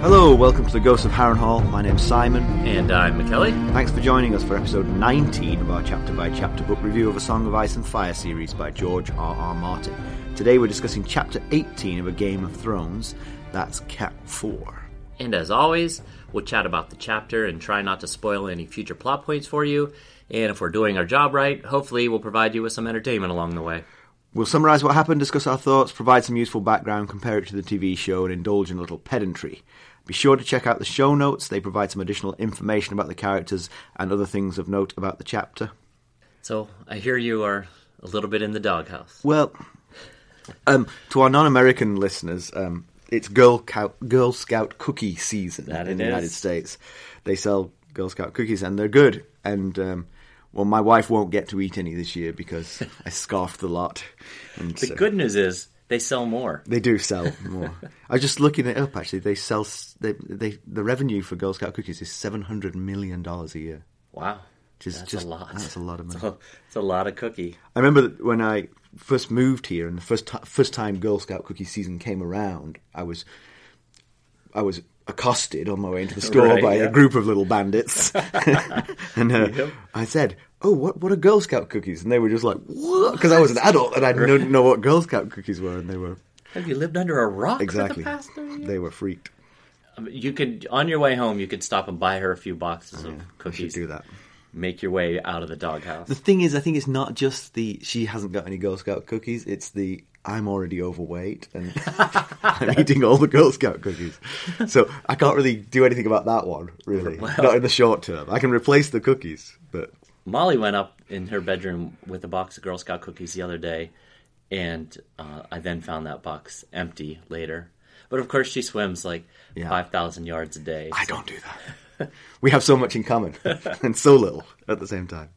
Hello, welcome to the Ghosts of Harrenhal. My name's Simon. And I'm McKelly. Thanks for joining us for episode 19 of our chapter by chapter book review of A Song of Ice and Fire series by George R. R. Martin. Today we're discussing chapter 18 of A Game of Thrones. That's Cat 4. And as always, we'll chat about the chapter and try not to spoil any future plot points for you. And if we're doing our job right, hopefully we'll provide you with some entertainment along the way. We'll summarise what happened, discuss our thoughts, provide some useful background, compare it to the TV show, and indulge in a little pedantry. Be sure to check out the show notes, they provide some additional information about the characters and other things of note about the chapter. So I hear you are a little bit in the doghouse. Well, um, to our non American listeners, um, it's Girl Scout, Girl Scout cookie season That in the is. United States. They sell Girl Scout cookies and they're good. And um, well, my wife won't get to eat any this year because I scarfed the lot. And The so- good news is they sell more. They do sell more. I was just looking it up. Actually, they sell. They, they the revenue for Girl Scout cookies is seven hundred million dollars a year. Wow. Which is That's just a lot. That's a lot of money. It's a, it's a lot of cookie. I remember that when I first moved here and the first ti first time Girl Scout cookie season came around, I was I was accosted on my way into the store Right, by yeah. a group of little bandits, and uh, Yep. I said, "Oh, what what are Girl Scout cookies?" And they were just like, "What?" Because I was an adult and I didn't know what Girl Scout cookies were, and they were Have you lived under a rock exactly for the past 30 years? they were freaked. Um, you could, on your way home, you could stop and buy her a few boxes oh, of I should cookies. do that. Make your way out of the doghouse. The thing is, I think it's not just the she hasn't got any Girl Scout cookies. It's the I'm already overweight and I'm eating all the Girl Scout cookies. So I can't really do anything about that one, really. not in the short term. I can replace the cookies, but Molly went up in her bedroom with a box of Girl Scout cookies the other day, and uh, I then found that box empty later. But of course, she swims like Yeah. 5,000 yards a day. I don't do that. we have so much in common and so little at the same time.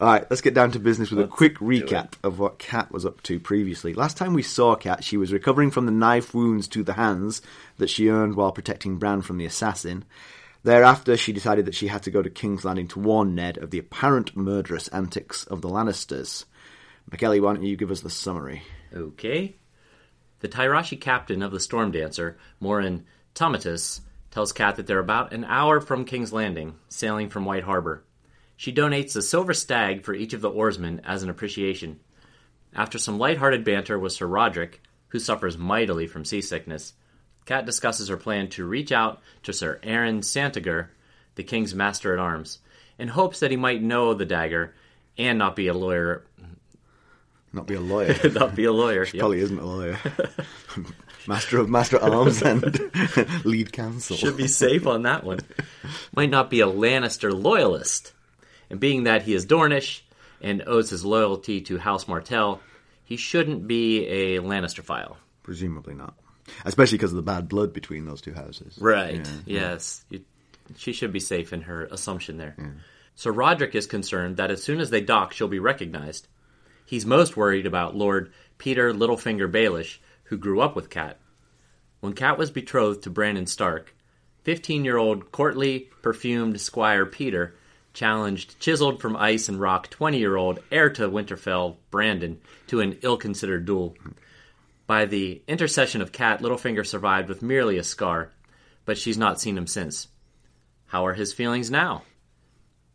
All right, let's get down to business with a quick recap of what Cat was up to previously. Last time we saw Cat, she was recovering from the knife wounds to the hands that she earned while protecting Bran from the assassin. Thereafter, she decided that she had to go to King's Landing to warn Ned of the apparent murderous antics of the Lannisters. McKelly, why don't you give us the summary? Okay. The Tyroshi captain of the Storm Dancer, Moreo Tumitis, tells Cat that they're about an hour from King's Landing, sailing from White Harbor. She donates a silver stag for each of the oarsmen as an appreciation. After some light-hearted banter with Ser Rodrik, who suffers mightily from seasickness, Cat discusses her plan to reach out to Ser Aron Santagar, the king's master at arms, in hopes that he might know the dagger and not be a lawyer. Not be a lawyer. not be a lawyer. Yep. Probably isn't a lawyer. master of Master at Arms and lead counsel. should be safe on that one. Might not be a Lannister loyalist. And being that he is Dornish and owes his loyalty to House Martell, he shouldn't be a Lannister file. Presumably not. Especially because of the bad blood between those two houses. Right. Yeah. Yes. You, she should be safe in her assumption there. So Rodrik is concerned that as soon as they dock, she'll be recognized. He's most worried about Lord Petyr Littlefinger Baelish, who grew up with Cat. When Cat was betrothed to Brandon Stark, 15 year old courtly, perfumed Squire Petyr challenged chiseled from ice and rock 20 year old heir to Winterfell Brandon to an ill considered duel. By the intercession of Cat, Littlefinger survived with merely a scar, but she's not seen him since. How are his feelings now?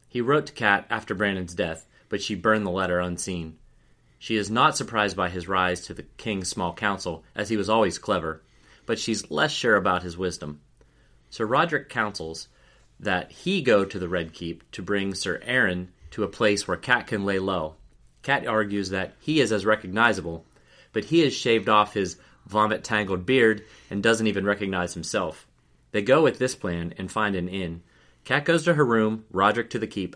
He wrote to Cat after Brandon's death, but she burned the letter unseen. She is not surprised by his rise to the king's small council, as he was always clever, but she's less sure about his wisdom. Ser Rodrik counsels that he go to the Red Keep to bring Ser Aron to a place where Cat can lay low. Cat argues that he is as recognizable, but he has shaved off his vomit tangled beard and doesn't even recognize himself. They go with this plan and find an inn. Cat goes to her room, Rodrik to the keep.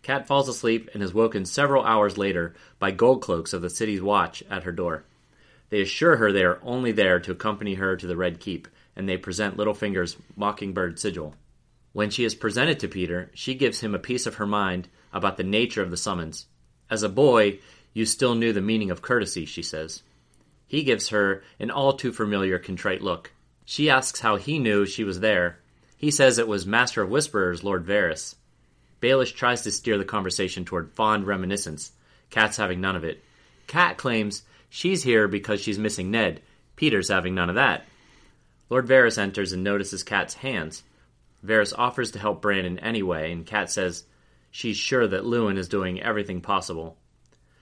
Cat falls asleep and is woken several hours later by gold cloaks of the city's watch at her door. They assure her they are only there to accompany her to the Red Keep, and they present Littlefinger's mockingbird sigil. When she is presented to Petyr, she gives him a piece of her mind about the nature of the summons. As a boy, you still knew the meaning of courtesy, she says. He gives her an all too familiar contrite look. She asks how he knew she was there. He says it was Master of Whisperers, Lord Varys. Baelish tries to steer the conversation toward fond reminiscence, Cat's having none of it. Cat claims she's here because she's missing Ned. Petyr's having none of that. Lord Varys enters and notices Cat's hands. Varys offers to help Brandon anyway, and Cat says she's sure that Luwin is doing everything possible.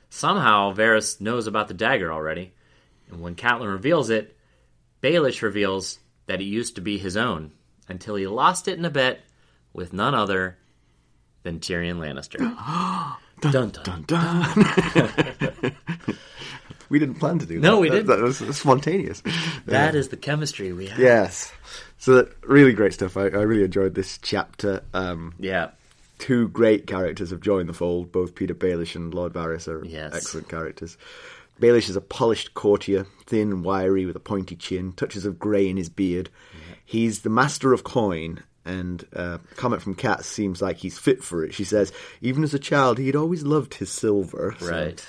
Somehow, Varys knows about the dagger already, and when Catelyn reveals it, Baelish reveals that it used to be his own until he lost it in a bet with none other than Tyrion Lannister. dun, dun, dun, dun. we didn't plan to do that. No, we didn't. That, was spontaneous. That is the chemistry we have. Yes. So that, really great stuff. I, I really enjoyed this chapter. Um, Yeah. two great characters have joined the fold. Both Petyr Baelish and Lord Varys are Yes. excellent characters. Baelish is a polished courtier, thin and wiry with a pointy chin, touches of grey in his beard. He's the master of coin, and uh, a comment from Cat seems like he's fit for it. She says, even as a child, he'd always loved his silver. So, Right.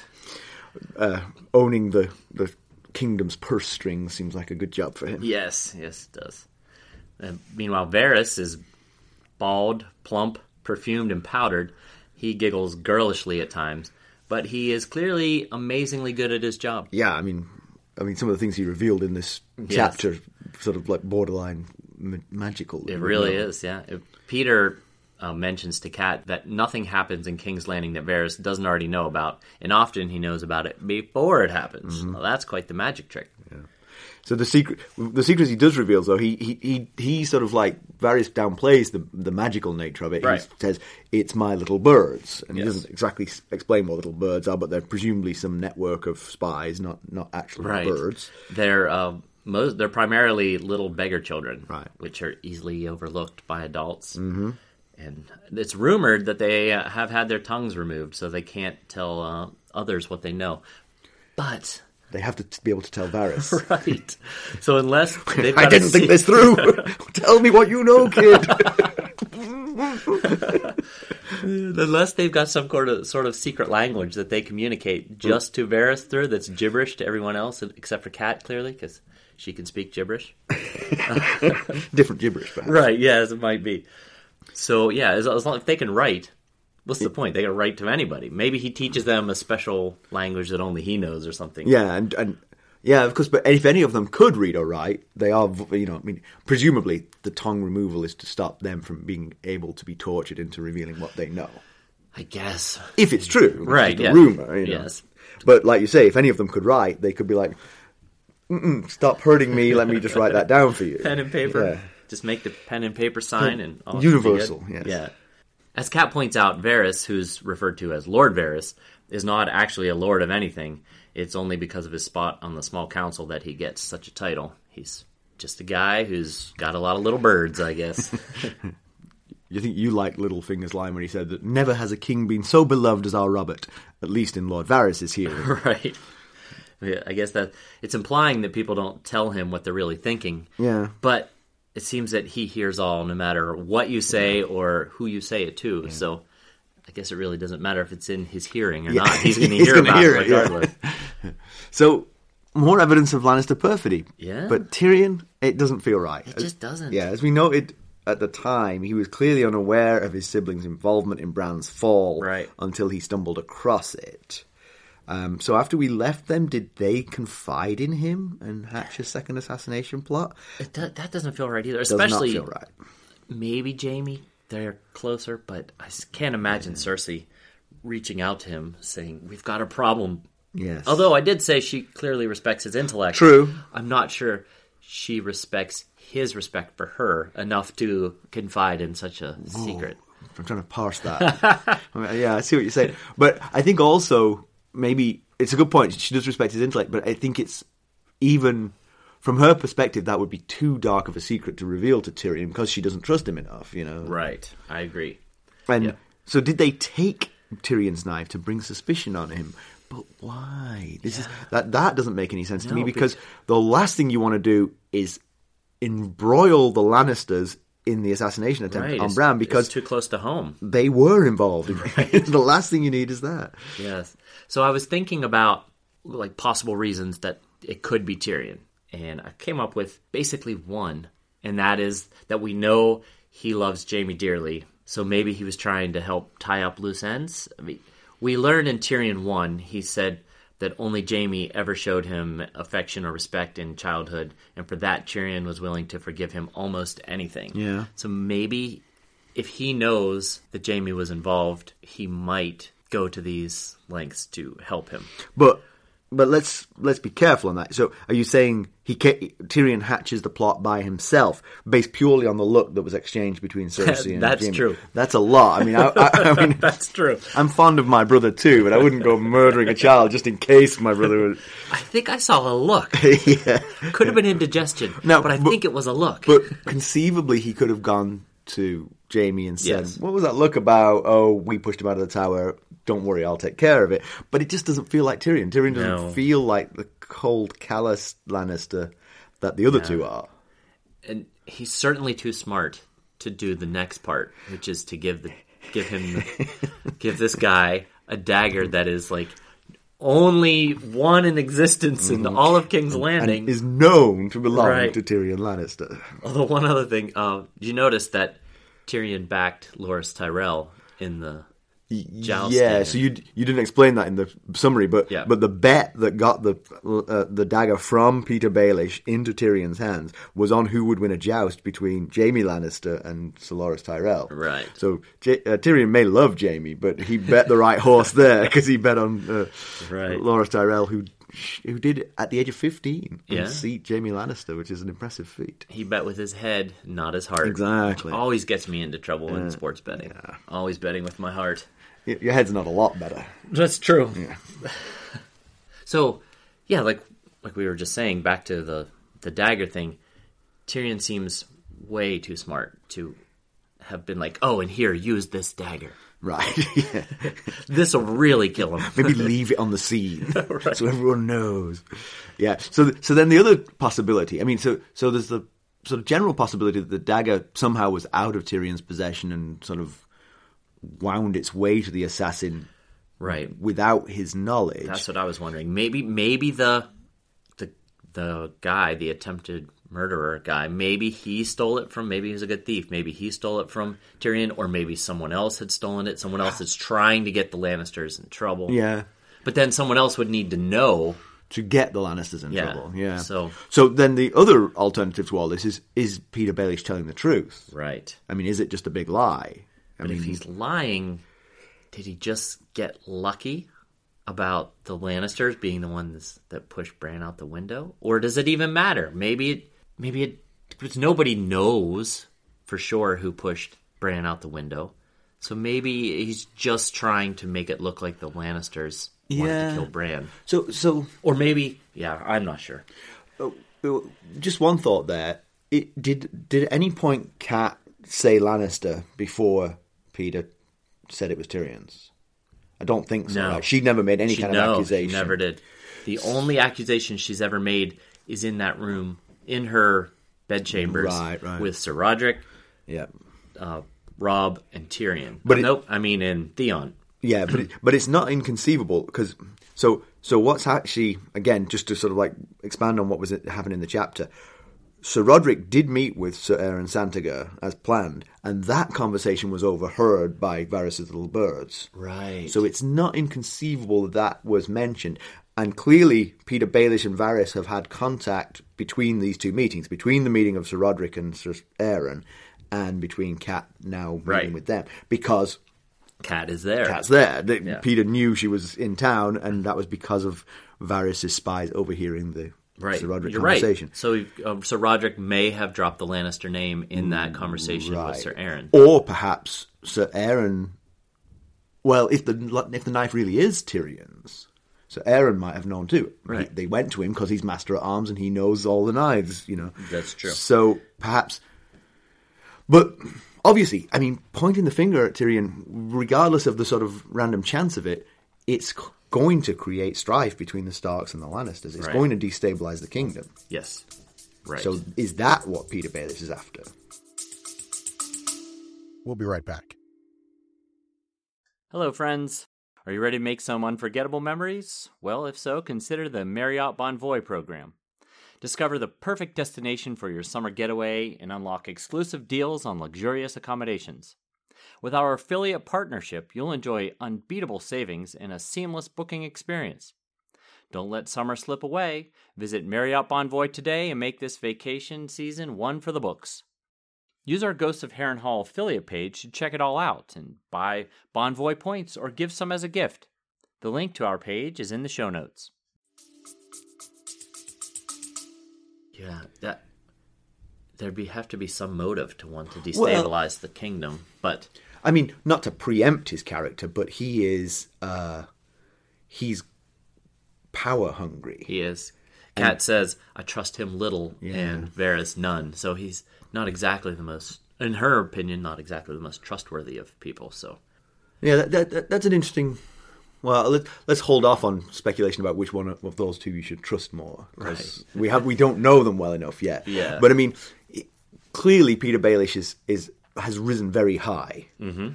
uh, owning the, the kingdom's purse strings seems like a good job for him. Yes, yes, it does. And meanwhile, Varys is bald, plump, perfumed, and powdered. He giggles girlishly at times, but he is clearly amazingly good at his job. yeah, I mean, I mean, some of the things he revealed in this chapter, sort of like borderline ma- magical. It really is, yeah. If Petyr uh, mentions to Cat that nothing happens in King's Landing that Varys doesn't already know about, and often he knows about it before it happens. Mm-hmm. Well, that's quite the magic trick. So the secret, the secrets he does reveal, though, he he he, he sort of like Varys downplays the the magical nature of it. Right. He says it's my little birds, and he doesn't exactly explain what little birds are, but they're presumably some network of spies, not not actually Right. birds. They're uh, most they're primarily little beggar children, Right. Which are easily overlooked by adults. Mm-hmm. And it's rumored that they uh, have had their tongues removed, so they can't tell uh, others what they know. But They have to t- be able to tell Varys. right, so unless they've I got a didn't think se- this through. tell me what you know, kid. unless they've got some sort of sort of secret language that they communicate just to Varys through, that's gibberish to everyone else except for Cat, clearly, because she can speak gibberish. Different gibberish, perhaps. Right, yes, it might be. So yeah, as, as long as they can write, what's the point? They got can write to anybody. Maybe he teaches them a special language that only he knows or something. Yeah, and and yeah, of course. But if any of them could read or write, they are. You know, I mean, presumably the tongue removal is to stop them from being able to be tortured into revealing what they know. I guess. If it's true, Right, yeah. rumor. You know? Yes. But like you say, if any of them could write, they could be like, "Stop hurting me. Let me just write that down for you." Pen and paper. Yeah. Just make the pen and paper sign and all Universal, yes. Yeah. As Cat points out, Varys, who's referred to as Lord Varys, is not actually a lord of anything. It's only because of his spot on the small council that he gets such a title. He's just a guy who's got a lot of little birds, I guess. You think you like Littlefinger's line when he said that never has a king been so beloved as our Robert, at least in Lord Varys's hearing. right. I guess that it's implying that people don't tell him what they're really thinking. Yeah. But it seems that he hears all, no matter what you say or who you say it to. So I guess it really doesn't matter if it's in his hearing or Yeah. not. He's going to hear about hear it it, yeah. So, more evidence of Lannister perfidy. Yeah. But Tyrion, it doesn't feel right. It just doesn't. Yeah, as we noted at the time, he was clearly unaware of his siblings' involvement in Bran's fall Right. until he stumbled across it. Um, so after we left them, did they confide in him and hatch a second assassination plot? It do, that doesn't feel right either. Does Especially not feel right. maybe Jaime. They're closer, but I can't imagine Cersei reaching out to him saying, "We've got a problem." Yes. Although I did say she clearly respects his intellect. True. I'm not sure she respects his respect for her enough to confide in such a secret. I'm trying to parse that. I mean, yeah, I see what you're saying. But I think also maybe it's a good point. She does respect his intellect, but I think it's even from her perspective that would be too dark of a secret to reveal to Tyrion because she doesn't trust him enough. You know. Right. I agree. And Yeah. so, did they take Tyrion's knife to bring suspicion on him? But why? This is that that doesn't make any sense to me No, because the last thing you want to do is embroil the Lannisters in the assassination attempt Right. on it's- Bran it's because too close to home. they were involved. the last thing you need is that. Yes. So I was thinking about like possible reasons that it could be Tyrion, and I came up with basically one, and that is that we know he loves Jaime dearly, so maybe he was trying to help tie up loose ends. I mean, we learn in Tyrion one, he said that only Jaime ever showed him affection or respect in childhood, and for that Tyrion was willing to forgive him almost anything. Yeah. So maybe if he knows that Jaime was involved, he might go to these lengths to help him. But but let's let's be careful on that. So, are you saying he ca- Tyrion hatches the plot by himself, based purely on the look that was exchanged between Cersei and That's true. That's a lot. I mean, I, I, I mean, That's true. I'm fond of my brother too, but I wouldn't go murdering a child just in case my brother would. I think I saw a look. yeah. Could have been indigestion, No, but I but- think it was a look. But conceivably, he could have gone to Jaime and said, Yes. "What was that look about? Oh, we pushed him out of the tower. Don't worry, I'll take care of it." But it just doesn't feel like Tyrion. Tyrion doesn't No. feel like the cold, callous Lannister that the other two are. and he's certainly too smart to do the next part, which is to give the give him give this guy a dagger that is like only one in existence in all of King's Landing. and is known to belong Right. to Tyrion Lannister. Although one other thing, uh, you notice that Tyrion backed Loras Tyrell in the jousting? Yeah, so you you didn't explain that in the summary, but Yeah. but the bet that got the uh, the dagger from Petyr Baelish into Tyrion's hands was on who would win a joust between Jaime Lannister and Ser Loras Tyrell. Right. So J- uh, Tyrion may love Jaime, but he bet the right horse there because he bet on uh, Right. Loras Tyrell, who who did at the age of fifteen Yeah. unseat Jaime Lannister, which is an impressive feat. he bet with his head, not his heart. Exactly. Always gets me into trouble in sports betting. Always betting with my heart. Your head's not a lot better. That's true. so, yeah, like like we were just saying, back to the the dagger thing. Tyrion seems way too smart to have been like, "Oh, and here, use this dagger. Right. yeah. This will really kill him." Maybe leave it on the scene so everyone knows. Yeah. So, th- so then the other possibility. I mean, so so there's the sort of general possibility that the dagger somehow was out of Tyrion's possession and sort of wound its way to the assassin right. without his knowledge. That's what I was wondering. Maybe maybe the the guy, the attempted murderer guy, maybe he stole it from maybe he was a good thief. Maybe he stole it from Tyrion or maybe someone else had stolen it. Someone else that's trying to get the Lannisters in trouble. yeah. But then someone else would need to know. To get the Lannisters in Yeah. trouble. Yeah. So- so then the other alternative to all this is is Petyr Baelish telling the truth? Right. I mean, is it just a big lie? I But mean, if he's lying, did he just get lucky about the Lannisters being the ones that pushed Bran out the window, or does it even matter? Maybe it, maybe it, because nobody knows for sure who pushed Bran out the window. So maybe he's just trying to make it look like the Lannisters wanted Yeah. to kill Bran, so so or maybe, yeah, I'm not sure. Oh, oh, just one thought there. It, did did at any point Cat say Lannister before Petyr said it was Tyrion's? I don't think so. No. Right? She never made any She, kind no, of she accusation. never did. The only accusation she's ever made is in that room, in her bedchambers, Right, right. with Ser Rodrik, Yeah, uh, Robb, and Tyrion. But But it- nope, I mean in Theon. yeah, but it, but it's not inconceivable because so so what's actually again just to sort of like expand on what was happening in the chapter. Ser Rodrik did meet with Ser Aron Santagar as planned, and that conversation was overheard by Varys' little birds. Right. So it's not inconceivable that that was mentioned. And clearly, Petyr Baelish and Varys have had contact between these two meetings, between the meeting of Ser Rodrik and Ser Aron, and between Cat now meeting Right. with them. Because Cat is there. Cat's there. Yeah. Petyr knew she was in town, and that was because of Varys' spies overhearing the right. Ser Rodrik You're conversation. right. So um, Ser Rodrik may have dropped the Lannister name in that conversation Right. with Ser Aron. Or perhaps Ser Aron. Well, if the if the knife really is Tyrion's, Ser Aron might have known too. Right. He- they went to him because he's master at arms and he knows all the knives. You know, That's true. So perhaps, but obviously, I mean, pointing the finger at Tyrion, regardless of the sort of random chance of it, it's going to create strife between the Starks and the Lannisters. It's Right. going to destabilize the kingdom. Yes. Right. So, is that what Petyr Baelish is after? We'll be right back. Hello, friends. Are you ready to make some unforgettable memories? Well, if so, consider the Marriott Bonvoy program. Discover the perfect destination for your summer getaway and unlock exclusive deals on luxurious accommodations. With our affiliate partnership, you'll enjoy unbeatable savings and a seamless booking experience. Don't let summer slip away. Visit Marriott Bonvoy today and make this vacation season one for the books. Use our Ghosts of Harrenhal affiliate page to check it all out and buy Bonvoy points or give some as a gift. The link to our page is in the show notes. Yeah, that there'd be have to be some motive to want to destabilize the kingdom, but I mean, not to preempt his character, but he is uh he's power hungry. he is. Cat says, "I trust him little, Yeah. and Varys none." So he's not exactly the most, in her opinion, not exactly the most trustworthy of people. So Yeah, that, that, that, that's an interesting. Well, let, let's hold off on speculation about which one of those two you should trust more, 'cause we have we don't know them well enough yet. Yeah. but I mean, clearly Petyr Baelish is, is has risen very high. Mm-hmm.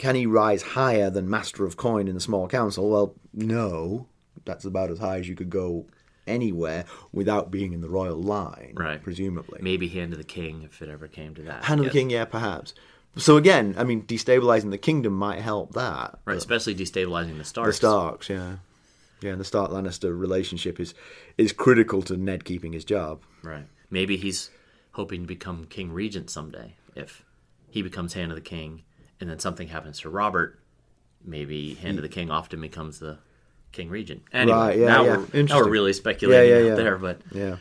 Can he rise higher than Master of Coin in the Small Council? Well, no. That's about as high as you could go anywhere without being in the royal line, Right. Presumably, maybe hand of the king if it ever came to that. Hand of the King, yeah, perhaps. So again, I mean, destabilizing the kingdom might help that. right? Especially destabilizing the Starks. The Starks. Yeah, yeah. And the Stark Lannister relationship is is critical to Ned keeping his job. Right. Maybe he's hoping to become king regent someday. If he becomes hand of the king, and then something happens to Robert, maybe hand of the king often becomes the king regent. Anyway, Right, yeah, now, yeah. We're, now we're really speculating Yeah, yeah, out yeah. there, but Yeah.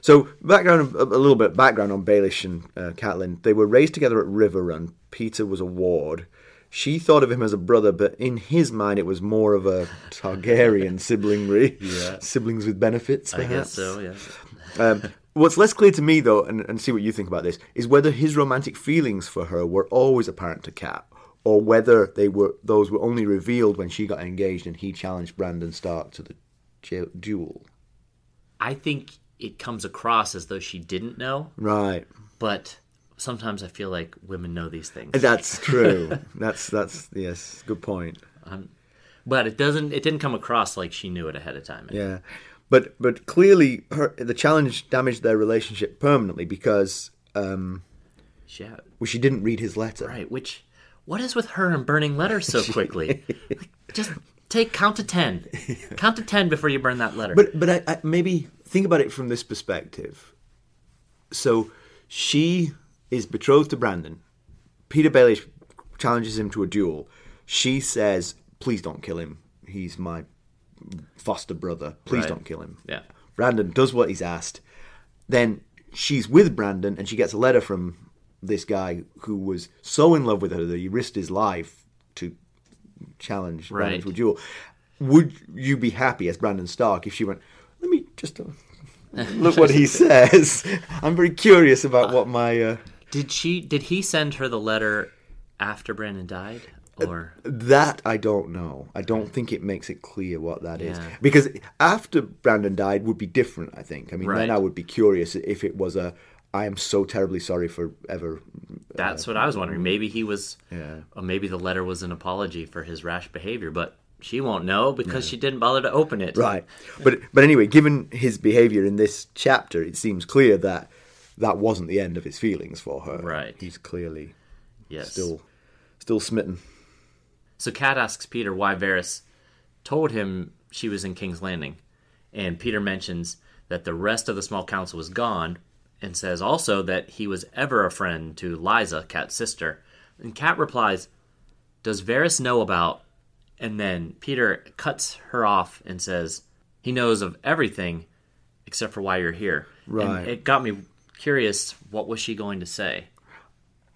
So background, a, little bit background on Baelish and uh, Catelyn. They were raised together at River Run. Petyr was a ward. She thought of him as a brother, but in his mind, it was more of a Targaryen siblingry. Yeah. Siblings with benefits, I perhaps. guess so. Yeah. Um, what's less clear to me, though, and, and see what you think about this, is whether his romantic feelings for her were always apparent to Cat, or whether they were those were only revealed when she got engaged and he challenged Brandon Stark to the du- duel. I think it comes across as though she didn't know, Right. but sometimes I feel like women know these things. That's true. that's that's yes, good point. Um, but it doesn't. It didn't come across like she knew it ahead of time. Yeah, but but clearly her the challenge damaged their relationship permanently because um, Yeah. well, she didn't read his letter. Right. Which, what is with her and burning letters so quickly? Like, just take count to ten. Count to ten before you burn that letter. But but I, I, maybe think about it from this perspective. So she is betrothed to Brandon. Petyr Baelish challenges him to a duel. She says, "Please don't kill him. He's my foster brother. Please Right. don't kill him." yeah. Brandon does what he's asked. Then she's with Brandon and she gets a letter from this guy who was so in love with her that he risked his life to challenge Brandon Right. to a duel. Would you be happy as Brandon Stark if she went, let me just uh, look what he says? I'm very curious about what my. Uh, Did she? Did he send her the letter after Brandon died? Or that I don't know. I don't think it makes it clear what that is Yeah. because after Brandon died would be different. I think. I mean, Right. then I would be curious if it was a. I am so terribly sorry for ever. Uh, that's what I was wondering. Maybe he was. Yeah. Or maybe the letter was an apology for his rash behavior, but she won't know because she didn't bother to open it. Right. But but anyway, given his behaviour in this chapter, it seems clear that that wasn't the end of his feelings for her. Right. He's clearly Yes. still still smitten. So Cat asks Petyr why Varys told him she was in King's Landing, and Petyr mentions that the rest of the small council was gone, and says also that he was ever a friend to Lysa, Cat's sister. And Cat replies, "Does Varys know about?" And then Petyr cuts her off and says, "He knows of everything except for why you're here." Right. And it got me curious. What was she going to say?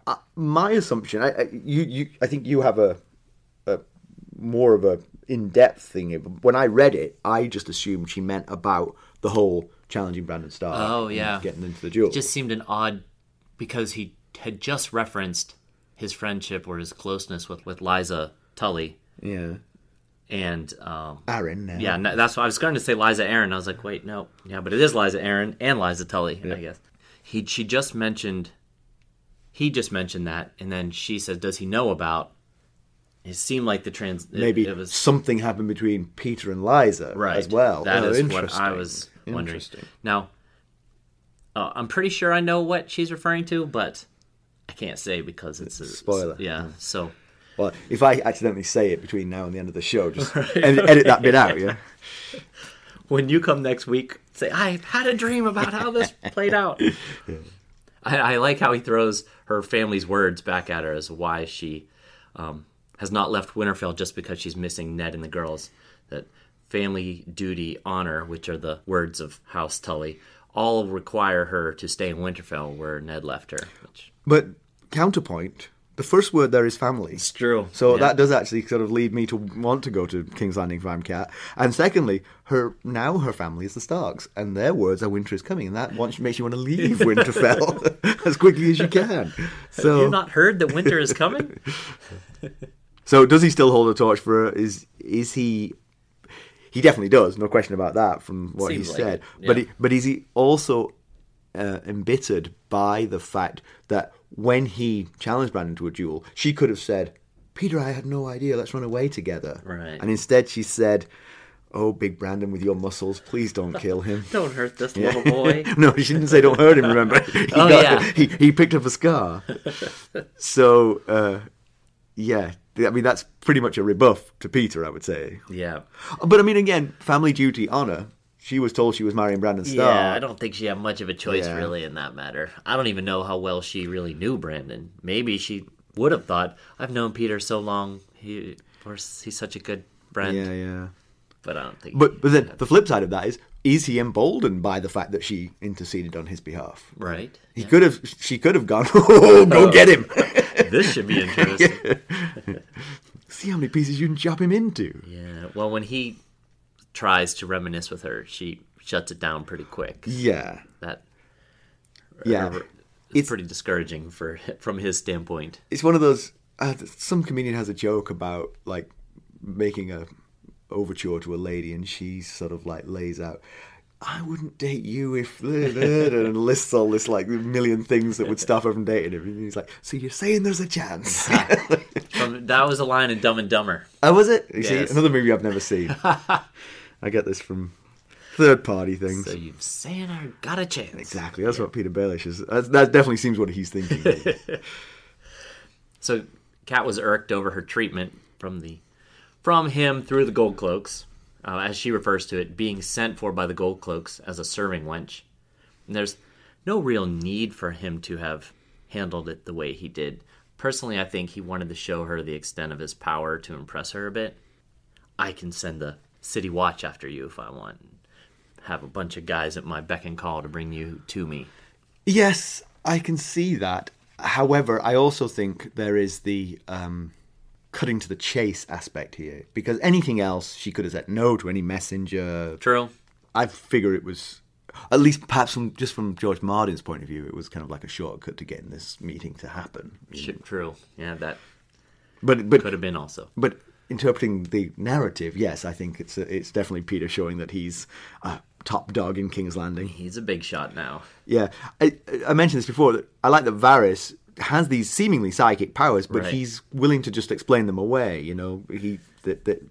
Uh, my assumption, I, I you you I think you have a more of a in depth thing. When I read it, I just assumed she meant about the whole challenging Brandon Stark. Oh, yeah. getting into the duel. It just seemed an odd because he had just referenced his friendship or his closeness with, with Lysa Tully yeah, and um, Arryn. Now. yeah, that's why I was going to say Lysa Arryn. I was like, wait, no, yeah, but it is Lysa Arryn and Lysa Tully, I guess. He she just mentioned he just mentioned that, and then she said, "Does he know about?" It seemed like the trans. Maybe it was something happened between Petyr and Lysa right as well. That Oh, is what. I was wondering. Now, uh, I'm pretty sure I know what she's referring to, but I can't say because it's a Spoiler. Yeah, so Well, if I accidentally say it between now and the end of the show, just edit, edit that bit out, yeah? when you come next week, say I had a dream about how this played out. I, I like how he throws her family's words back at her as why she um, has not left Winterfell just because she's missing Ned and the girls. That family, duty, honor, which are the words of House Tully, all require her to stay in Winterfell where Ned left her. Which But counterpoint, the first word there is family. it's true. So Yeah. that does actually sort of lead me to want to go to King's Landing for Cat. And secondly, her now her family is the Starks, and their words are "Winter is coming," and that wants, makes you want to leave Winterfell as quickly as you can. So, Have you not heard that winter is coming? so does he still hold a torch for her? Is is he? He definitely does, no question about that. From what Seems he like said, it, but he, but is he also uh, embittered by the fact that when he challenged Brandon to a duel, she could have said, "Petyr, I had no idea. Let's run away together." Right. And instead, she said, "Oh, big Brandon with your muscles, please don't kill him." Don't hurt this little boy. no, she didn't say don't hurt him. Remember? He Oh, yeah. He he picked up a scar. so uh, yeah, I mean that's pretty much a rebuff to Petyr, I would say. Yeah. But I mean, again, family duty, honor. She was told she was marrying Brandon Stark. Yeah, I don't think she had much of a choice Yeah. really in that matter. I don't even know how well she really knew Brandon. Maybe she would have thought, "I've known Peter so long. He, of course, he's such a good friend." Yeah, yeah. But I don't think. But but then the flip side of that is, is he emboldened by the fact that she interceded on his behalf? right, He could have. She could have gone. Oh, go get him! this should be interesting. See how many pieces you can chop him into. yeah. Well, when he tries to reminisce with her, she shuts it down pretty quick. Yeah, That yeah. it's, It's- pretty discouraging for from his standpoint. it's one of those. Uh, some comedian has a joke about like making a overture to a lady, and she sort of like lays out. I wouldn't date you if and lists all this like million things that would stop her from dating him. And he's like, "So you're saying there's a chance?" From, that was a line in Dumb and Dumber. oh, was it? You see, Yes. another movie I've never seen. I get this from third party things. So you're saying I got a chance. exactly, that's what Petyr Baelish is. That's, that definitely seems what he's thinking. So Cat was irked over her treatment from the from him through the gold cloaks, uh, as she refers to it, being sent for by the gold cloaks as a serving wench. And there's no real need for him to have handled it the way he did. Personally, I think he wanted to show her the extent of his power to impress her a bit. I can send the city watch after you if I want. Have a bunch of guys at my beck and call to bring you to me. Yes, I can see that. However, I also think there is the um, cutting to the chase aspect here because anything else she could have said no to any messenger. True. I figure it was at least perhaps from just from George Martin's point of view, it was kind of like a shortcut to getting this meeting to happen. True. Yeah, that But but could have been also. but interpreting the narrative, yes, I think it's it's definitely Petyr showing that he's a top dog in King's Landing. He's a big shot now. Yeah, I, I mentioned this before. That I like that Varys has these seemingly psychic powers, but Right. he's willing to just explain them away. You know, he that that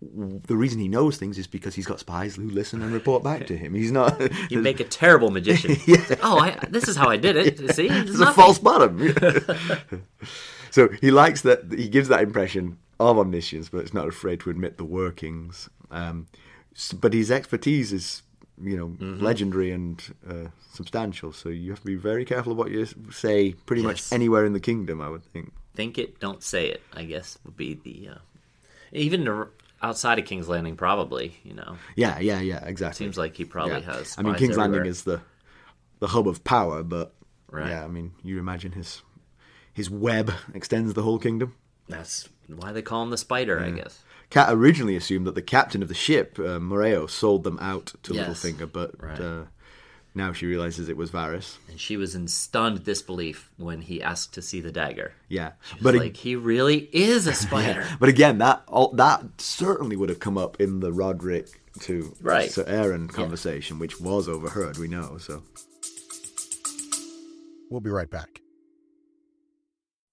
the reason he knows things is because he's got spies who listen and report back to him. He's not. You make a terrible magician. Oh, I, this is how I did it. See, it's It's a false bottom. so he likes that. He gives that impression of omniscience, but it's not afraid to admit the workings. Um, but his expertise is, you know, Mm-hmm. legendary and uh, substantial. So you have to be very careful of what you say. Pretty Yes. much anywhere in the kingdom, I would think. Think it, don't say it. I guess would be the uh, even the- outside of King's Landing, probably. You know, Yeah, yeah, yeah. Exactly. seems like he probably Yeah. has. I mean, King's Landing everywhere. is the the hub of power, but Right. yeah, I mean, you imagine his his web extends the whole kingdom. That's why they call him the Spider, I guess. Cat originally assumed that the captain of the ship, uh, Moreo, sold them out to Yes. Littlefinger, but Right. uh, now she realizes it was Varys. And she was in stunned disbelief when he asked to see the dagger. Yeah, But but ag- like he really is a spider. but again, that all, that certainly would have come up in the Rodrik to Right. Ser Aron conversation, which was overheard. We know so. We'll be right back.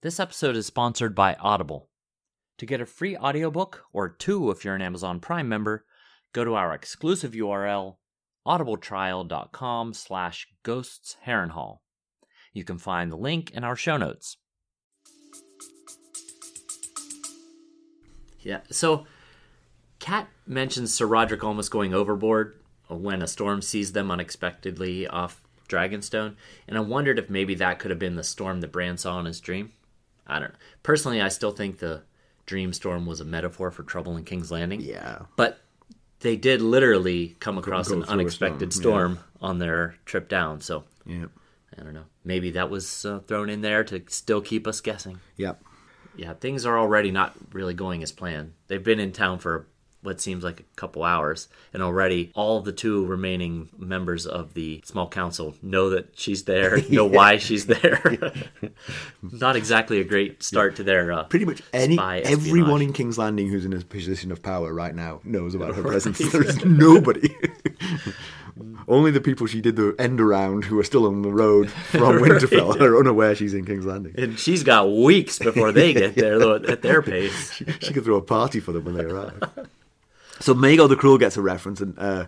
This episode is sponsored by Audible. To get a free audiobook, or two if you're an Amazon Prime member, go to our exclusive URL, audibletrial.com slash ghosts Harrenhal. You can find the link in our show notes. Yeah, so Cat mentions Ser Rodrik almost going overboard when a storm seized them unexpectedly off Dragonstone, and I wondered if maybe that could have been the storm that Bran saw in his dream. I don't know. Personally, I still think the dream storm was a metaphor for trouble in King's Landing. Yeah. But they did literally come across an unexpected storm, storm, on their trip down, so Yep. I don't know. Maybe that was uh, thrown in there to still keep us guessing. Yep. Yeah, things are already not really going as planned. They've been in town for what seems like a couple hours, and already all the two remaining members of the small council know that she's there, know why she's there. not exactly a great start to their uh, Pretty much any everyone in King's Landing who's in a position of power right now knows about her presence. There's nobody. Only the people she did the end around who are still on the road from Winterfell are unaware she's in King's Landing. And she's got weeks before they get there, though, at their pace. She could throw a party for them when they arrive. So Maegor the Cruel gets a reference, and uh,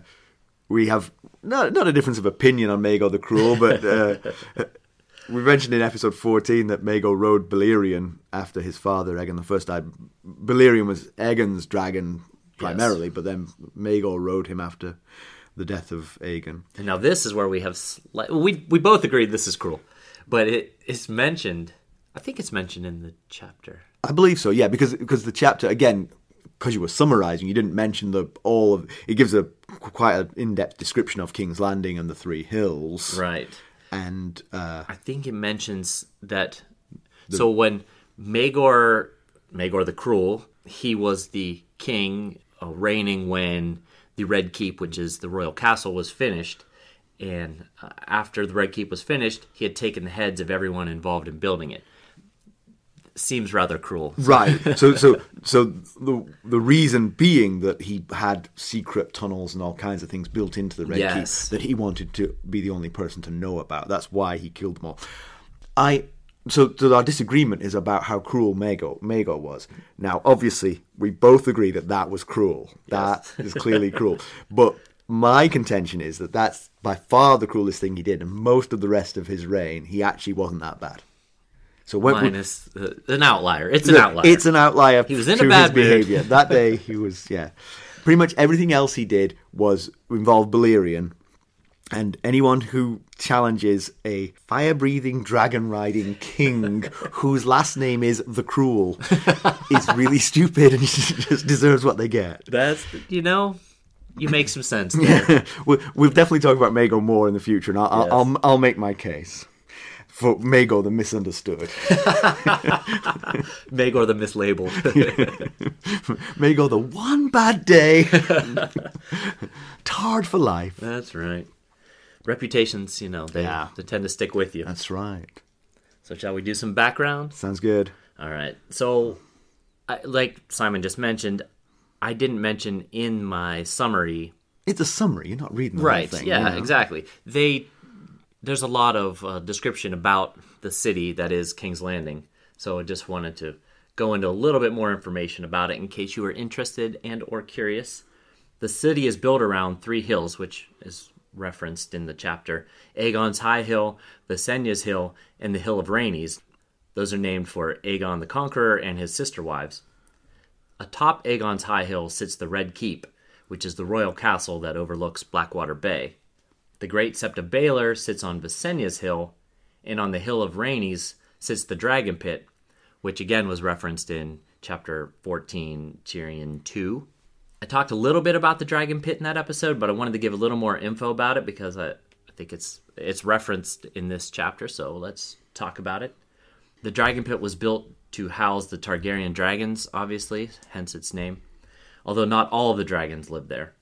we have not not a difference of opinion on Maegor the Cruel, but uh, we mentioned in episode fourteen that Maegor rode Balerion after his father Aegon the First died. Balerion was Aegon's dragon primarily, but then Maegor rode him after the death of Aegon. And now this is where we have slight, we we both agreed this is cruel, but it is mentioned. I think it's mentioned in the chapter. I believe so, yeah, because because the chapter again, because you were summarising, you didn't mention the all of it gives a quite an in depth description of King's Landing and the Three Hills, Right. and uh, I think it mentions that. so when Maegor, Maegor the Cruel, he was the king uh, reigning when the Red Keep, which is the royal castle, was finished. And uh, after the Red Keep was finished, he had taken the heads of everyone involved in building it. Seems rather cruel. right. So so so the the reason being that he had secret tunnels and all kinds of things built into the Red Yes. Keep that he wanted to be the only person to know about. That's why he killed them all. I so, so our disagreement is about how cruel Maegor Maegor was. Now, obviously, we both agree that that was cruel. That is clearly cruel. But my contention is that that's by far the cruelest thing he did, and most of the rest of his reign, he actually wasn't that bad. So when, Minus uh, an outlier. It's an outlier. It's an outlier. He was in a bad mood. behavior that day. He was yeah. Pretty much everything else he did was involved Balerion, and anyone who challenges a fire-breathing, dragon-riding king whose last name is the Cruel is really stupid and just deserves what they get. That's you know, you make some sense there. we'll, we'll definitely talk about Maegor more in the future, and I'll, Yes. I'll, I'll, I'll make my case for Maegor the misunderstood. Maegor the mislabeled. Maegor the one bad day, tarred for life. That's right. Reputations, you know, they, Yeah. they tend to stick with you. That's right. So shall we do some background? Sounds good. All right. So, I, like Simon just mentioned, I didn't mention in my summary. It's a summary. You're not reading the Right. whole thing. yeah. you know? Exactly. They there's a lot of uh, description about the city that is King's Landing. So I just wanted to go into a little bit more information about it in case you are interested and or curious. The city is built around three hills, which is referenced in the chapter: Aegon's High Hill, Visenya's Hill, and the Hill of Rhaenys. Those are named for Aegon the Conqueror and his sister wives. Atop Aegon's High Hill sits the Red Keep, which is the royal castle that overlooks Blackwater Bay. The Great Sept of Baelor sits on Visenya's Hill, and on the Hill of Rhaenys sits the Dragon Pit, which again was referenced in chapter 14, Tyrion 2. I talked a little bit about the Dragon Pit in that episode, but I wanted to give a little more info about it because I, I think it's it's referenced in this chapter, so let's talk about it. The Dragon Pit was built to house the Targaryen dragons, obviously, hence its name. Although not all of the dragons lived there.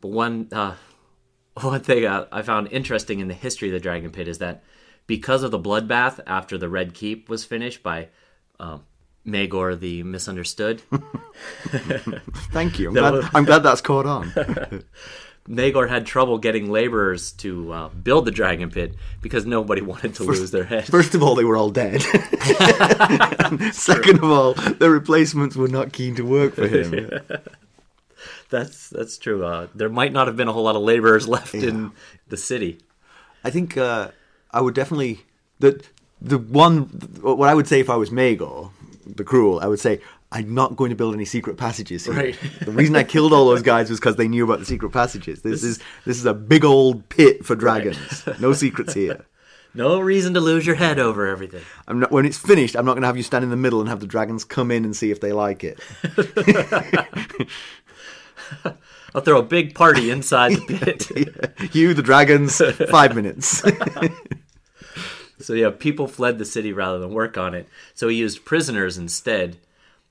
But one uh, one thing uh, I found interesting in the history of the Dragon Pit is that because of the bloodbath after the Red Keep was finished by um, Maegor the Misunderstood, Thank you. I'm glad, was- I'm glad that's caught on. Maegor had trouble getting laborers to uh, build the dragon pit because nobody wanted to lose their heads. First of all, they were all dead. Second of all, the replacements were not keen to work for him. That's that's true. Uh, there might not have been a whole lot of laborers left in the city. I think uh, I would definitely the the one what I would say if I was Maegor, the cruel, I would say I'm not going to build any secret passages here. Right. the reason I killed all those guys was because they knew about the secret passages. This, is this is a big old pit for dragons. No secrets here. No reason to lose your head over everything. I'm not when it's finished. I'm not going to have you stand in the middle and have the dragons come in and see if they like it. I'll throw a big party inside the pit. you, the dragons, five minutes. So yeah, people fled the city rather than work on it. So he used prisoners instead.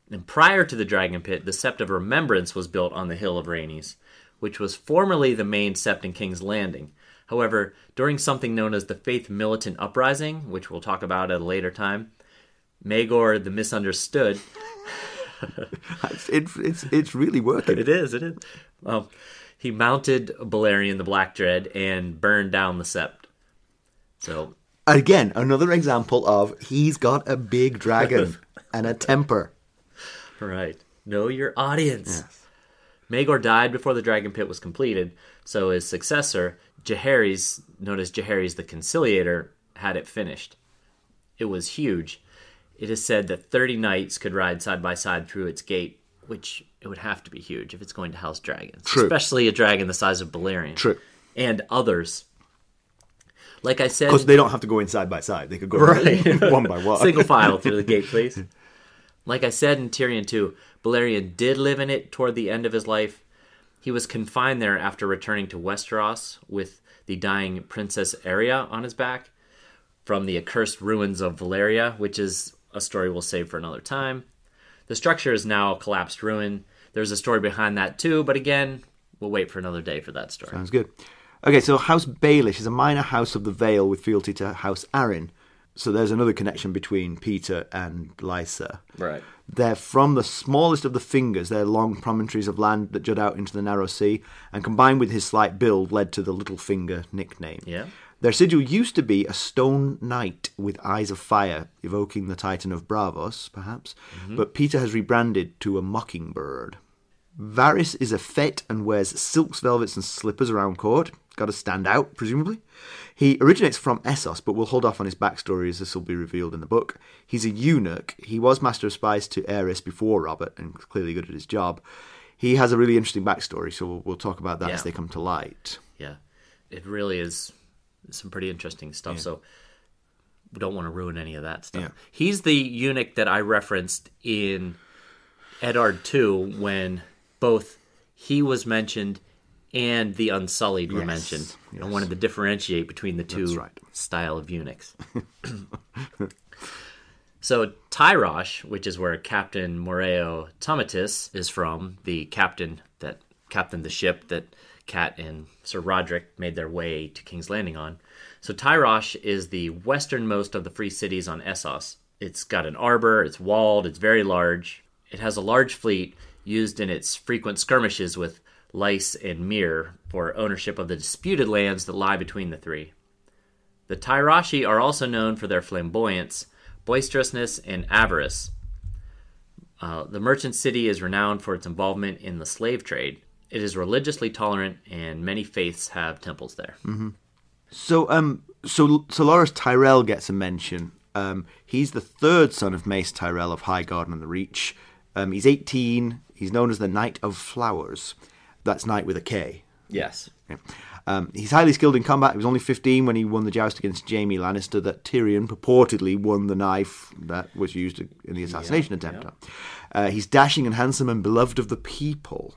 And prior to the Dragon Pit, the Sept of Remembrance was built on the Hill of Rhaenys, which was formerly the main sept in King's Landing. However, during something known as the Faith Militant Uprising, which we'll talk about at a later time, Maegor the Misunderstood. It's it's it's really working. It is, it is. He mounted Balerion the Black Dread and burned down the Sept. So Again, another example of he's got a big dragon and a temper. Right. Know your audience. Maegor died before the dragon pit was completed, so his successor, Jaehaerys, known as Jaehaerys the Conciliator, had it finished. It was huge. It is said that 30 knights could ride side by side through its gate, which it would have to be huge if it's going to house dragons. True. Especially a dragon the size of Balerion. True. And others. Like I said, Because they don't have to go in side by side; they could go Right. one by one. Single file through the gate, please. Like I said in Tyrion 2, Balerion did live in it toward the end of his life. He was confined there after returning to Westeros with the dying Princess Aerea on his back from the accursed ruins of Valyria, which is a story we'll save for another time. The structure is now a collapsed ruin. There's a story behind that too, but again, we'll wait for another day for that story. Sounds good. Okay, so House Baelish is a minor house of the Vale with fealty to House Arryn. So there's another connection between Petyr and Lysa. Right. They're from the smallest of the fingers. They're long promontories of land that jut out into the narrow sea, and combined with his slight build, led to the Littlefinger nickname. Yeah. Their sigil used to be a stone knight with eyes of fire, evoking the Titan of Braavos, perhaps, mm-hmm. but Petyr has rebranded to a mockingbird. Varys is a fete and wears silks, velvets, and slippers around court. Got to stand out, presumably. He originates from Essos, but we'll hold off on his backstory as this will be revealed in the book. He's a eunuch. He was Master of Spies to Aerys before Robert, and clearly good at his job. He has a really interesting backstory, so we'll, we'll talk about that Yeah. as they come to light. Yeah, it really is some pretty interesting stuff. So we don't want to ruin any of that stuff. Yeah. He's the eunuch that I referenced in Eddard 2 when both he was mentioned and the Unsullied were Yes, mentioned. I wanted to differentiate between the two right. style of eunuchs. So Tyrosh, which is where Captain Moreo Tumitis is from, the captain that captained the ship that Cat and Ser Rodrik made their way to King's Landing on. So Tyrosh is the westernmost of the free cities on Essos. It's got an arbor, it's walled, it's very large. It has a large fleet used in its frequent skirmishes with Lys and Myr for ownership of the disputed lands that lie between the three. The Tyroshi are also known for their flamboyance, boisterousness, and avarice. Uh, the merchant city is renowned for its involvement in the slave trade. It is religiously tolerant, and many faiths have temples there. So, um, so so Loras Tyrell gets a mention. Um, he's the third son of Mace Tyrell of Highgarden and the Reach. Um, he's 18. He's known as the Knight of Flowers. That's Knight with a K. Yes. Yeah. Um, he's highly skilled in combat. He was only 15 when he won the joust against Jaime Lannister that Tyrion purportedly won the knife that was used in the assassination attempt. Uh, he's dashing and handsome and beloved of the people.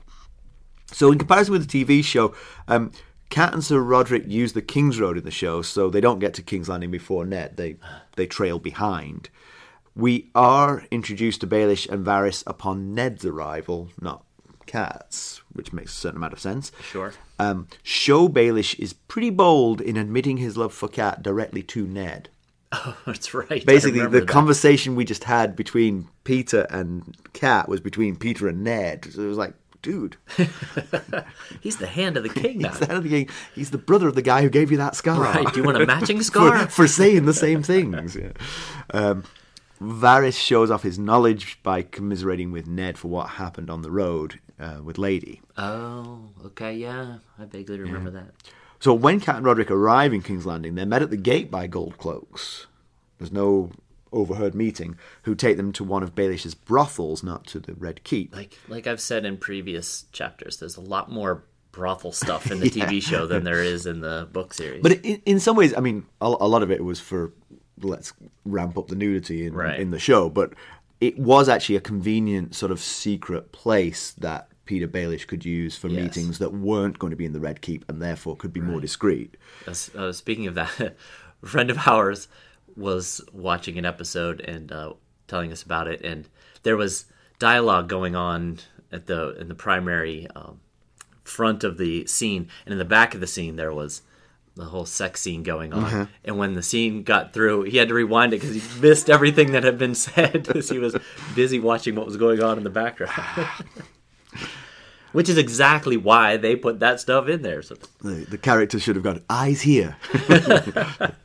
So, in comparison with the TV show, um, Cat and Ser Rodrik use the King's Road in the show, so they don't get to King's Landing before Ned. They they trail behind. We are introduced to Baelish and Varys upon Ned's arrival, not Cat's, which makes a certain amount of sense. Sure. Um, Show Baelish is pretty bold in admitting his love for Cat directly to Ned. Oh, that's right. Basically, the that. conversation we just had between Petyr and Cat was between Petyr and Ned. So it was like dude, He's the hand of the king now. he's the, head of the king. He's the brother of the guy who gave you that scar. Right. Do you want a matching scar? for saying the same things. Yeah. Um, Varys shows off his knowledge by commiserating with Ned for what happened on the road uh, with Lady. Oh, okay, yeah. I vaguely remember that. So when Cat and Rodrik arrive in King's Landing, they're met at the gate by gold cloaks. There's no overheard meeting, who take them to one of Baelish's brothels, not to the Red Keep. Like like I've said in previous chapters, there's a lot more brothel stuff in the TV show than there is in the book series. But in, in some ways, I mean, a, a lot of it was for let's ramp up the nudity in, Right. in the show, but it was actually a convenient sort of secret place that Petyr Baelish could use for Yes. meetings that weren't going to be in the Red Keep and therefore could be more discreet. Uh, speaking of that, a friend of ours was watching an episode and uh, telling us about it, and there was dialogue going on at the in the primary um, front of the scene, and in the back of the scene there was the whole sex scene going on. And when the scene got through, he had to rewind it because he missed everything that had been said because he was busy watching what was going on in the background. Which is exactly why they put that stuff in there. So The, the character should have got eyes here.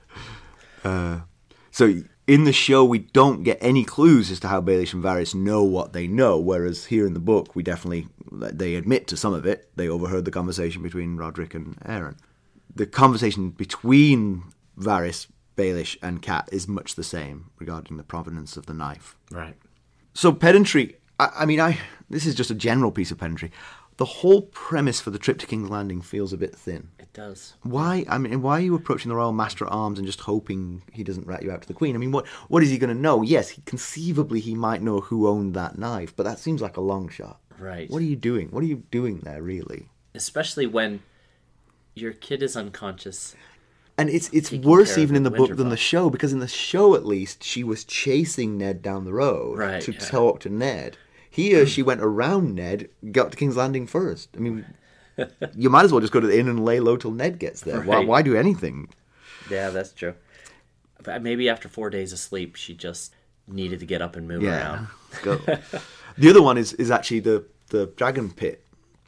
uh, so in the show, we don't get any clues as to how Baelish and Varys know what they know, whereas here in the book, we definitely they admit to some of it. They overheard the conversation between Rodrik and Aron. The conversation between Varys, Baelish, and Cat is much the same regarding the provenance of the knife. right. So pedantry. I, I mean, I this is just a general piece of pedantry. The whole premise for the trip to King's Landing feels a bit thin. It does. Why? I mean, why are you approaching the Royal Master at Arms and just hoping he doesn't rat you out to the Queen? I mean, what what is he going to know? Yes, he, conceivably he might know who owned that knife, but that seems like a long shot. Right. What are you doing? What are you doing there, really? Especially when your kid is unconscious. And it's it's worse even in the book than the show because in the show at least she was chasing Ned down the road Right, to yeah. talk to Ned. Here she went around Ned, got to King's Landing first. I mean, you might as well just go to the inn and lay low till Ned gets there. Why, Right. why do anything? Yeah, that's true. But maybe after four days of sleep, she just needed to get up and move around. go. the other one is is actually the the dragon pit.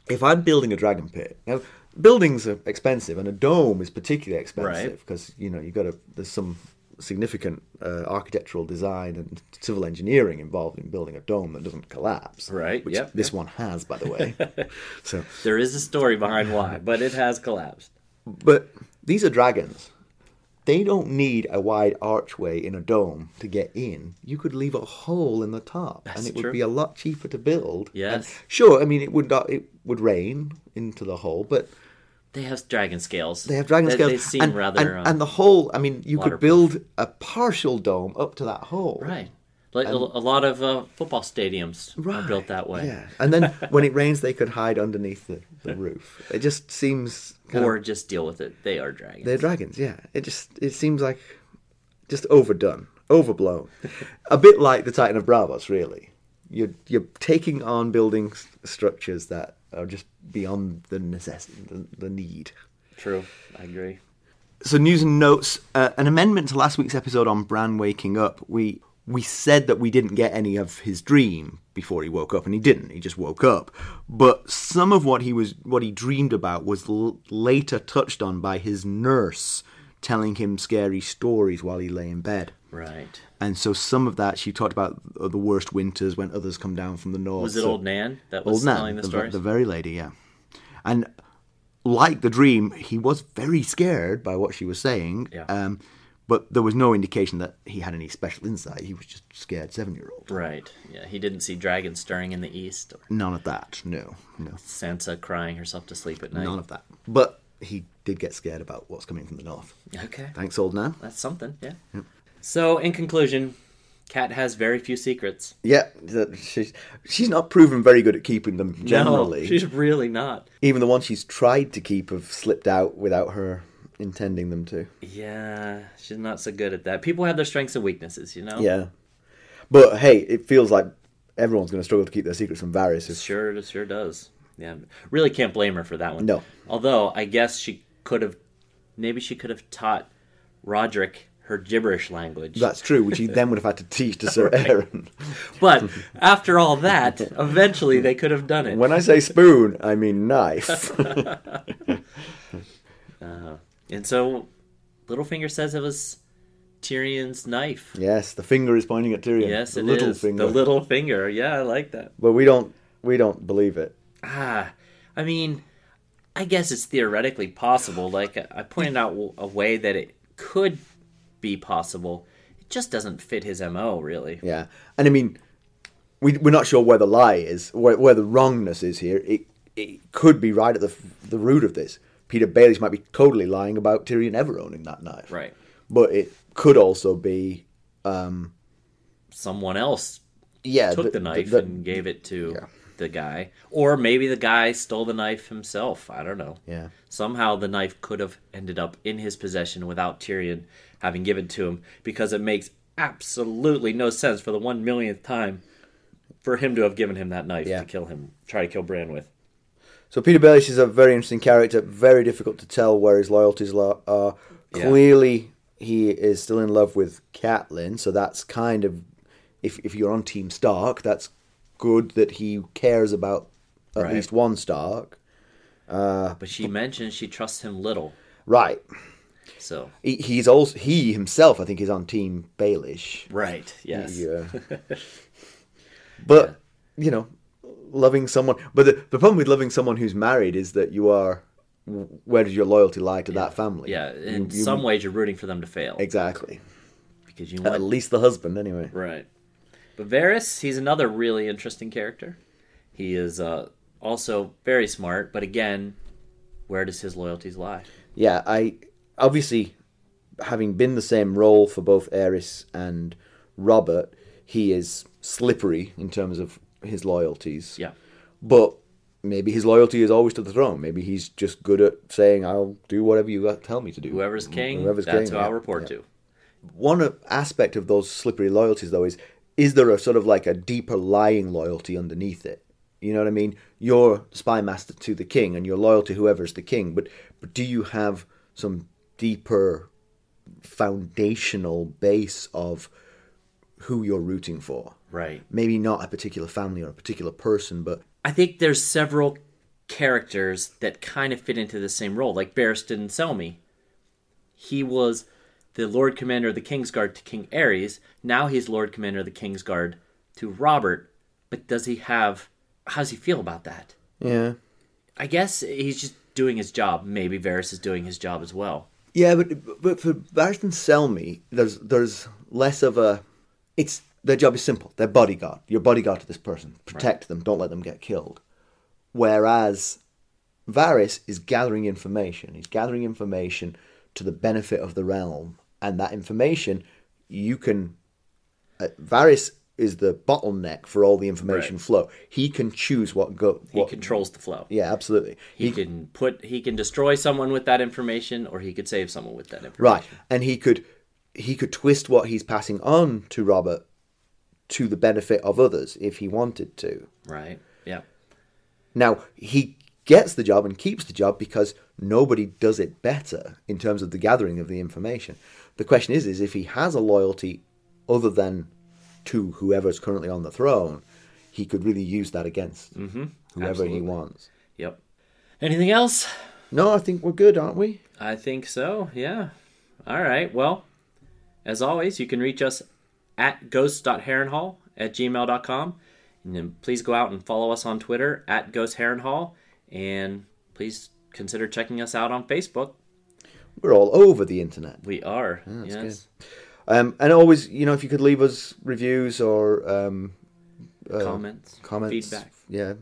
If I'm building a dragon pit now, buildings are expensive, and a dome is particularly expensive Right. because you know you got to there's some significant uh, architectural design and civil engineering involved in building a dome that doesn't collapse. Right, Which yep, this yep. one has, by the way. so, There is a story behind why, but it has collapsed. but these are dragons. They don't need a wide archway in a dome to get in. You could leave a hole in the top, and That's it would be a lot cheaper to build. Yes. And sure. I mean, it would not, it would rain into the hole, but They have dragon scales. they have dragon They- scales. They seem and, rather. and, um, and the hole. I mean, you could build a partial dome up to that hole. right. Like a, a lot of uh, football stadiums are built that way. Yeah, and then when it rains, they could hide underneath the, the roof. It just seems Or of, just deal with it. They are dragons. they're dragons. Yeah, it just it seems like just overdone, overblown, a bit like the Titan of Braavos. Really, you're you're taking on building structures that are just beyond the necessity, the, the need. True. I agree. So news and notes. Uh, an amendment to last week's episode on Bran waking up. We we said that we didn't get any of his dream before he woke up, and he didn't. He just woke up. But some of what he was what he dreamed about was l- later touched on by his nurse, telling him scary stories while he lay in bed. Right. And so some of that she talked about the worst winters when others come down from the north. Was it So- Old Nan that was Old Nan, telling the, the, stories? the very lady, yeah. And like the dream, he was very scared by what she was saying. Yeah. Um, but there was no indication that he had any special insight. He was just a scared seven year old. Right. Yeah. He didn't see dragons stirring in the east or None of that. No, no, Sansa crying herself to sleep at night. none of that. But he did get scared about what's coming from the north. Okay. Thanks, old Nan. That's something. Yeah. So, in conclusion, Cat has very few secrets. Yeah, she's she's not proven very good at keeping them generally. No, she's really not. Even the ones she's tried to keep have slipped out without her intending them to. Yeah, she's not so good at that. People have their strengths and weaknesses, you know. Yeah. But hey, it feels like everyone's going to struggle to keep their secrets from Varys. If, Sure, it sure does. Yeah, really can't blame her for that one. No. Although I guess she could have, maybe she could have taught Rodrik her gibberish language. That's true, which he then would have had to teach to Sir Aaron. But after all that, eventually they could have done it. When I say spoon, I mean knife. And so Littlefinger says it was Tyrion's knife. yes, the finger is pointing at Tyrion. Yes, the it little is. finger. The little finger. Yeah, I like that. But we don't we don't believe it. Ah, I mean, I guess it's theoretically possible. Like I pointed out a way that it could be possible. It just doesn't fit his mo, really. Yeah, and I mean, we we're not sure where the lie is, where, where the wrongness is here. It it could be right at the the root of this. Petyr Baelish might be totally lying about Tyrion ever owning that knife. Right. But it could also be, um, Someone else yeah, took th- the knife th- and gave it to Yeah. the guy, or maybe the guy stole the knife himself. I don't know. Yeah. Somehow the knife could have ended up in his possession without Tyrion having given to him, because it makes absolutely no sense for the one millionth time for him to have given him that knife Yeah. to kill him, try to kill Bran with. So Petyr Baelish is a very interesting character. Very difficult to tell where his loyalties lo- are. Yeah. Clearly, he is still in love with Catelyn. So that's kind of, if if you're on Team Stark, that's good that he cares about at Right. least one Stark. Uh, but she mentioned she trusts him little, Right. So He, he's also he himself. I think is on Team Baelish. right, yes, Yeah. but you know, loving someone. But the, the problem with loving someone who's married is that you are. Where does your loyalty lie to that family? yeah. In You- you- some ways, you're rooting for them to fail Exactly. because you want... At least the husband, anyway. Right. But Varys, he's another really interesting character. He is uh, also very smart, but again, where does his loyalties lie? Yeah, I obviously having been the same role for both Aerys and Robert, he is slippery in terms of his loyalties. Yeah. But maybe his loyalty is always to the throne. Maybe he's just good at saying, "I'll do whatever you tell me to do." Whoever's mm-hmm. king, Whoever's that's king, who I'll yeah, report yeah. to. One aspect of those slippery loyalties, though, is is there a sort of like a deeper lying loyalty underneath it? You know what I mean? You're spy master to the king, and you're loyal to whoever's the king. But but do you have some deeper foundational base of who you're rooting for? Right. Maybe not a particular family or a particular person, but I think there's several characters that kind of fit into the same role, like Barristan Selmy. He was the Lord Commander of the Kingsguard to King Aerys. Now he's Lord Commander of the Kingsguard to Robert. But does he have? How does he feel about that? yeah. I guess he's just doing his job. Maybe Varys is doing his job as well. Yeah, but but for Barristan Selmy, there's there's less of a. It's their job is simple. They're bodyguard. You're bodyguard to this person. Protect them. Don't let them get killed. Whereas Varys is gathering information. He's gathering information to the benefit of the realm, and that information you can. Uh, Varys is the bottleneck for all the information Right. flow. He can choose what go. He controls the flow. yeah, absolutely. He, can put he can destroy someone with that information, or he could save someone with that information. Right, and he could he could twist what he's passing on to Robert to the benefit of others if he wanted to. Right. Yeah. Now he gets the job and keeps the job because nobody does it better in terms of the gathering of the information. The question is, is if he has a loyalty other than to whoever's currently on the throne, he could really use that against mm-hmm. whoever he wants. Yep. Anything else? No, I think we're good, aren't we? I think so. Yeah. All right. Well, as always, you can reach us at ghost.heronhall at gmail.com. And then please go out and follow us on Twitter at ghostheronhall. And please consider checking us out on Facebook. We're all over the internet. We are. yes. Um, and always, you know, if you could leave us reviews or um, comments, comments, feedback. yeah,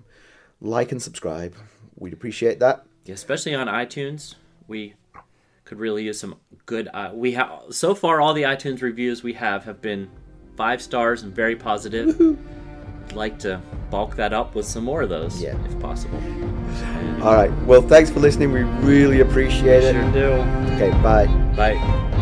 like and subscribe. We'd appreciate that. Yeah, especially on iTunes. We could really use some good. Uh, we have so far all the iTunes reviews we have have been five stars and very positive. I'd like to bulk that up with some more of those, Yeah. if possible. All right. Well, thanks for listening. We really appreciate it. Sure do. Okay. Bye. Bye.